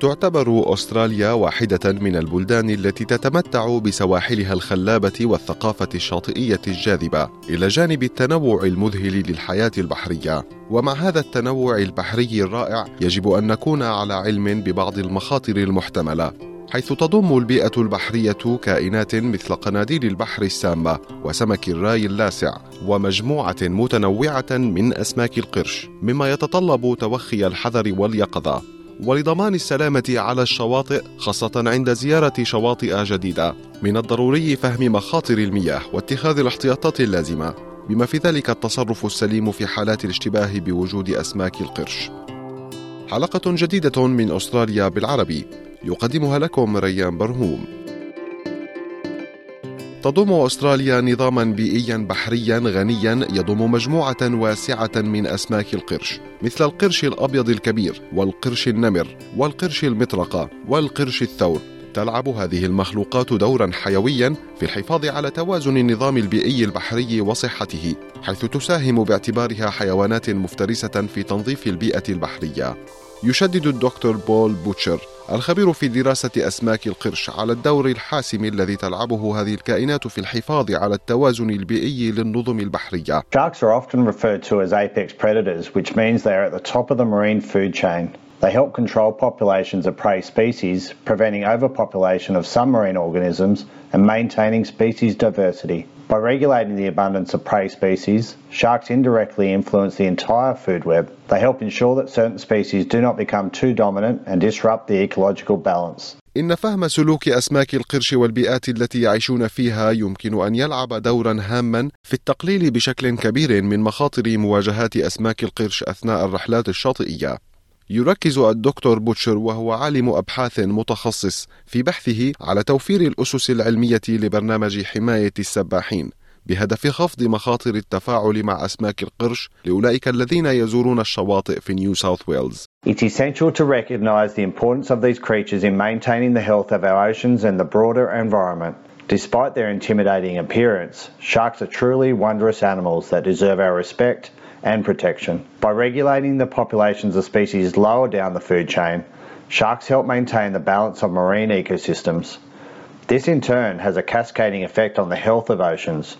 تعتبر أستراليا واحدة من البلدان التي تتمتع بسواحلها الخلابة والثقافة الشاطئية الجاذبة، إلى جانب التنوع المذهل للحياة البحرية. ومع هذا التنوع البحري الرائع، يجب أن نكون على علم ببعض المخاطر المحتملة، حيث تضم البيئة البحرية كائنات مثل قناديل البحر السامة وسمك الراي اللاسع ومجموعة متنوعة من أسماك القرش، مما يتطلب توخي الحذر واليقظة. ولضمان السلامة على الشواطئ خاصة عند زيارة شواطئ جديدة. من الضروري فهم مخاطر المياه واتخاذ الاحتياطات اللازمة. بما في ذلك التصرف السليم في حالات الاشتباه بوجود أسماك القرش. حلقة جديدة من أستراليا بالعربي. يقدمها لكم ريان برهوم. تضم أستراليا نظاما بيئيا بحريا غنيا يضم مجموعة واسعة من أسماك القرش مثل القرش الأبيض الكبير والقرش النمر والقرش المطرقة والقرش الثور. تلعب هذه المخلوقات دورا حيويا في الحفاظ على توازن النظام البيئي البحري وصحته حيث تساهم باعتبارها حيوانات مفترسة في تنظيف البيئة البحرية. يشدد الدكتور بول بوتشر الخبير في دراسة أسماك القرش على الدور الحاسم الذي تلعبه هذه الكائنات في الحفاظ على التوازن البيئي للنظم البحرية. Sharks are often referred to as apex predators, which means they are at the top of the marine food chain. They help control populations of prey species, preventing overpopulation of some marine organisms and maintaining species diversity. By regulating the abundance of prey species, sharks indirectly influence the entire food web. They help ensure that certain species do not become too dominant and disrupt the ecological balance. إن فهم سلوك أسماك القرش والبيئات التي يعيشون فيها يمكن أن يلعب دورا هاما في التقليل بشكل كبير من مخاطر مواجهات أسماك القرش أثناء الرحلات الشاطئية. يركز الدكتور بوتشر وهو عالم أبحاث متخصص في بحثه على توفير الأسس العلمية لبرنامج حماية السباحين بهدف خفض مخاطر التفاعل مع أسماك القرش لأولئك الذين يزورون الشواطئ في نيو ساوث ويلز. It's essential to recognise the importance of these creatures in maintaining the health of our oceans and the broader environment. Despite their intimidating appearance, sharks are truly wondrous animals that deserve our respect and protection. By regulating the populations of species lower down the food chain, sharks help maintain the balance of marine ecosystems. This in turn has a cascading effect on the health of oceans,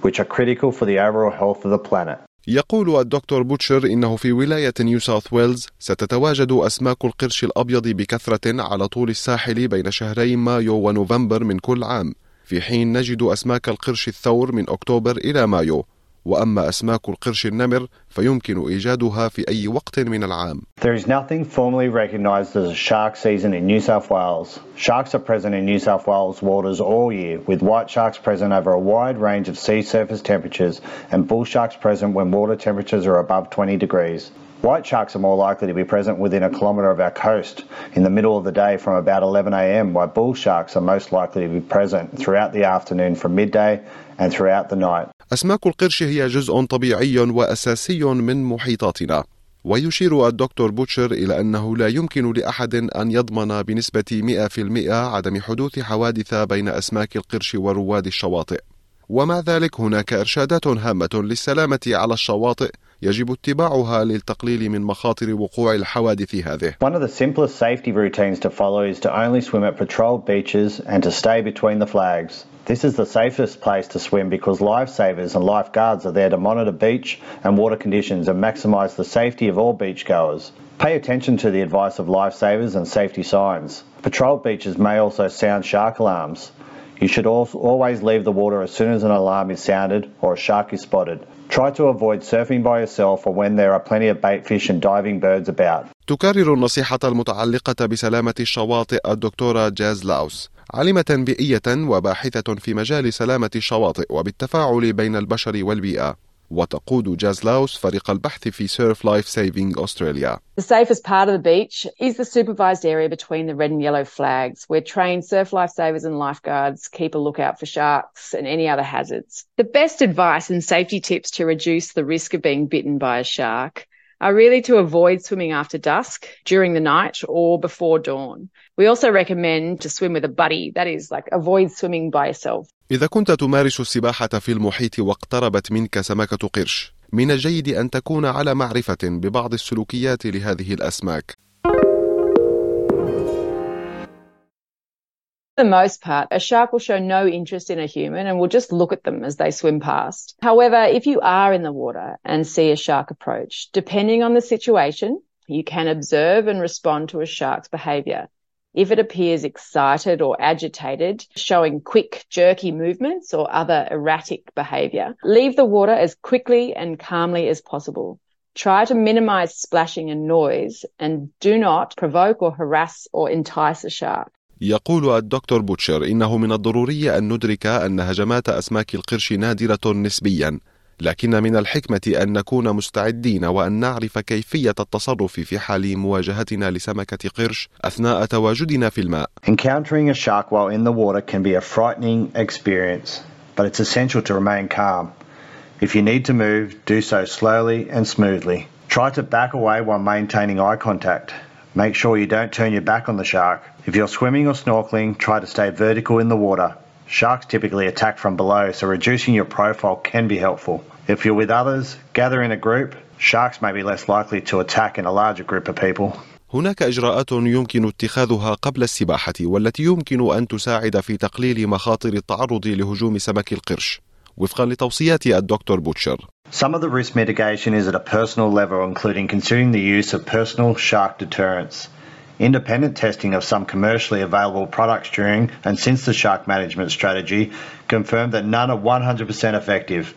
which are critical for the overall health of the planet. يقول الدكتور بوتشر إنه في ولاية نيو ساوث ويلز ستتواجد أسماك القرش الأبيض بكثرة على طول الساحل بين شهري مايو ونوفمبر من كل عام في حين نجد أسماك القرش الثور من أكتوبر إلى مايو وأما أسماك القرش النمر فيمكن إيجادها في أي وقت من العام. There is nothing formally recognised as a shark season in New South Wales. Sharks are present in New South Wales waters all year, with white sharks present over a wide range of sea surface temperatures and bull sharks present when water temperatures are above 20 degrees. White sharks are more likely to be present within a kilometre of our coast in the middle of the day from about 11am, while bull sharks are most likely to be present throughout the afternoon from midday and throughout the night. أسماك القرش هي جزء طبيعي وأساسي من محيطاتنا ويشير الدكتور بوتشر إلى أنه لا يمكن لأحد أن يضمن بنسبة 100% عدم حدوث حوادث بين أسماك القرش ورواد الشواطئ ومع ذلك هناك إرشادات هامة للسلامة على الشواطئ يجب اتباعها للتقليل من مخاطر وقوع الحوادث هذه. One of the simplest safety routines to follow is to only swim at patrolled beaches and to stay between the flags. This is the safest place to swim because lifesavers and lifeguards are there to monitor beach and water conditions and maximise the safety of all beachgoers. Pay attention to the advice of lifesavers and safety signs. Patrolled beaches may also sound shark alarms. You should always leave the water as soon as an alarm is sounded or a shark is spotted. Try to avoid surfing by yourself or when there are plenty of bait fish and diving birds about. تكرر النصيحة المتعلقة بسلامة الشواطئ الدكتورة جاز لاوس عالمة بيئية وباحثة في مجال سلامة الشواطئ وبالتفاعل بين البشر والبيئة وتقود جاز لاوس فريق البحث في سيرف لايف سيفينج أستراليا The safest part of the beach is the supervised area between the red and yellow flags, where trained surf lifesavers and lifeguards keep a lookout for sharks and any other hazards. The best advice and safety tips to reduce the risk of being bitten by a shark are really to avoid swimming after dusk, during the night, or before dawn. We also recommend to swim with a buddy, that is, like avoid swimming by yourself. إذا كنت تمارس السباحة في المحيط واقتربت منك سمكة قرش من الجيد أن تكون على معرفة ببعض السلوكيات لهذه الأسماك For the most part, a shark will show no interest in a human and will just look at them as they swim past. However, if you are in the water and see a shark approach, depending on the situation, you can observe and respond to a shark's behavior. If it appears excited or agitated, showing quick, jerky movements or other erratic behavior, leave the water as quickly and calmly as possible. Try to minimize splashing and noise and do not provoke or harass or entice a shark. يقول الدكتور بوتشر إنه من الضروري أن ندرك أن هجمات أسماك القرش نادرة نسبيا لكن من الحكمة أن نكون مستعدين وأن نعرف كيفية التصرف في حال مواجهتنا لسمكة قرش أثناء تواجدنا في الماء. Encountering a shark while in the water can be a frightening experience, but it's essential to remain calm. If you need to move, do so slowly and smoothly. Try to back away while maintaining eye contact. Make sure you don't turn your back on the shark. If you're swimming or snorkeling, try to stay vertical in the water. Sharks typically attack from below, so reducing your profile can be helpful. If you're with others, gather in a group. Sharks may be less likely to attack in a larger group of people. هناك إجراءات يمكن اتخاذها قبل السباحة والتي يمكن أن تساعد في تقليل مخاطر التعرض لهجوم سمك القرش وفقا لتوصيات الدكتور بوتشر Some of the risk mitigation is at a personal level, including considering the use of personal shark deterrents. Independent testing of some commercially available products during and since the shark management strategy confirmed that none are 100% effective.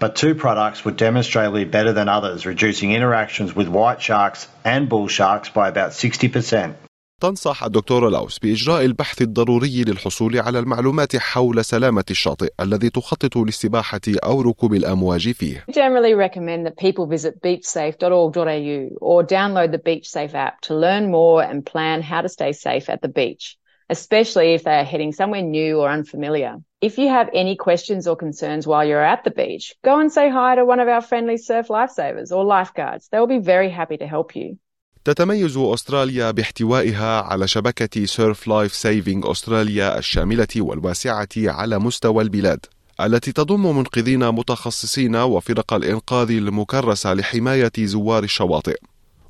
But two products were demonstrably better than others, reducing interactions with white sharks and bull sharks by about 60%. تنصح الدكتورة لاوس بإجراء البحث الضروري للحصول على المعلومات حول سلامة الشاطئ الذي تخطط للسباحة أو ركوب الأمواج فيه. Generally recommend that people visit beachsafe.org.au or download the BeachSafe app to learn more and plan how to stay safe at the beach, especially if they are heading somewhere new or unfamiliar. If you have any questions or concerns while you're at the beach, go and say hi to one of our friendly surf lifesavers or lifeguards. They will be very happy to help you. تتميز أستراليا باحتوائها على شبكة Surf Life Saving أستراليا الشاملة والواسعة على مستوى البلاد التي تضم منقذين متخصصين وفرق الإنقاذ المكرسة لحماية زوار الشواطئ.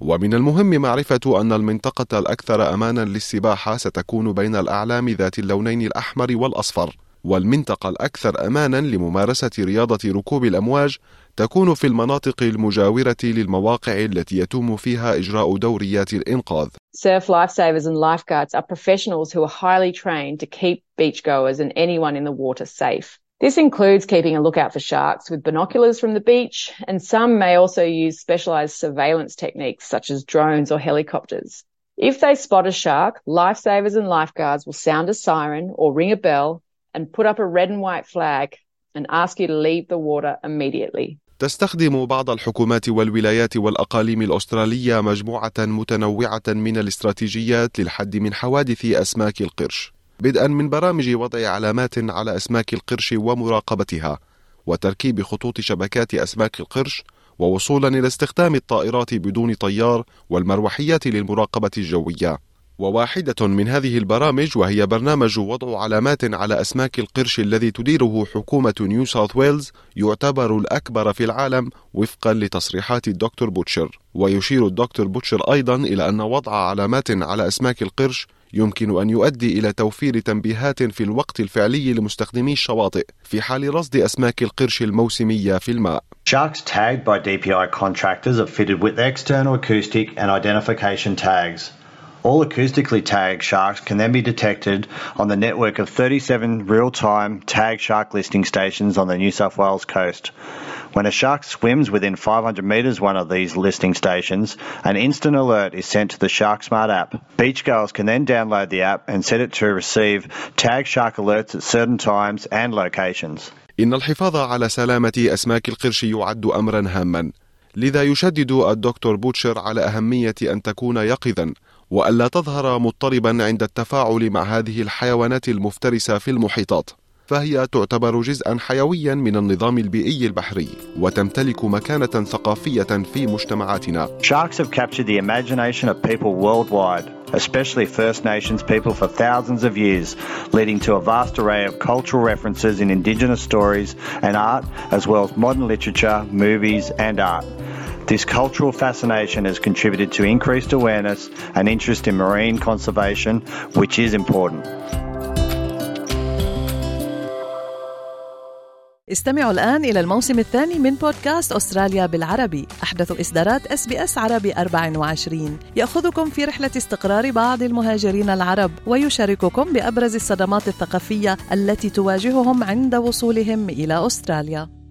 ومن المهم معرفة أن المنطقة الأكثر أمانا للسباحة ستكون بين الأعلام ذات اللونين الأحمر والأصفر والمنطقة الأكثر أمانا لممارسة رياضة ركوب الأمواج تكون في المناطق المجاورة للمواقع التي يتم فيها إجراء دوريات الإنقاذ. Surf lifesavers and lifeguards are professionals who are highly trained to keep beachgoers and anyone in the water safe. This includes keeping a lookout for sharks with binoculars from the beach, and some may also use specialized surveillance techniques such as drones or helicopters. If they spot a shark, lifesavers and lifeguards will sound a siren or ring a bell and put up a red and white flag and ask you to leave the water immediately. تستخدم بعض الحكومات والولايات والأقاليم الأسترالية مجموعة متنوعة من الاستراتيجيات للحد من حوادث أسماك القرش بدءا من برامج وضع علامات على أسماك القرش ومراقبتها وتركيب خطوط شبكات أسماك القرش ووصولا إلى استخدام الطائرات بدون طيار والمروحيات للمراقبة الجوية. وواحدة من هذه البرامج وهي برنامج وضع علامات على أسماك القرش الذي تديره حكومة نيو ساوث ويلز يعتبر الأكبر في العالم وفقا لتصريحات الدكتور بوتشر ويشير الدكتور بوتشر أيضا إلى أن وضع علامات على أسماك القرش يمكن أن يؤدي إلى توفير تنبيهات في الوقت الفعلي لمستخدمي الشواطئ في حال رصد أسماك القرش الموسمية في الماء. Sharks tagged by DPI contractors are fitted with external acoustic and identification tags. All acoustically tagged sharks can then be detected on the network of 37 real time tag shark listing stations on the New South Wales coast. When a shark swims within 500 metres one of these listing stations, an instant alert is sent to the Shark Smart app. Beachgoers can then download the app and set it to receive tag shark alerts at certain times and locations. إن الحفاظ على سلامة أسماك القرش يعد أمرا هاما لذا يشدد الدكتور بوتشر على أهمية أن تكون يقظا وألا تظهر مضطربا عند التفاعل مع هذه الحيوانات المفترسة في المحيطات فهي تعتبر جزءا حيويا من النظام البيئي البحري وتمتلك مكانة ثقافية في مجتمعاتنا. Sharks have captured the imagination of people worldwide, especially First Nations people for thousands of years, leading to a vast array of cultural references in Indigenous stories and art, as well as modern literature, movies, and art. This cultural fascination has contributed to increased awareness and interest in marine conservation, which is important. استمعوا الآن إلى الموسم الثاني من بودكاست أستراليا بالعربي. أحدث إصدارات اس بي اس عربي 24 يأخذكم في رحلة استقرار بعض المهاجرين العرب ويشارككم بأبرز الصدمات الثقافية التي تواجههم عند وصولهم إلى أستراليا.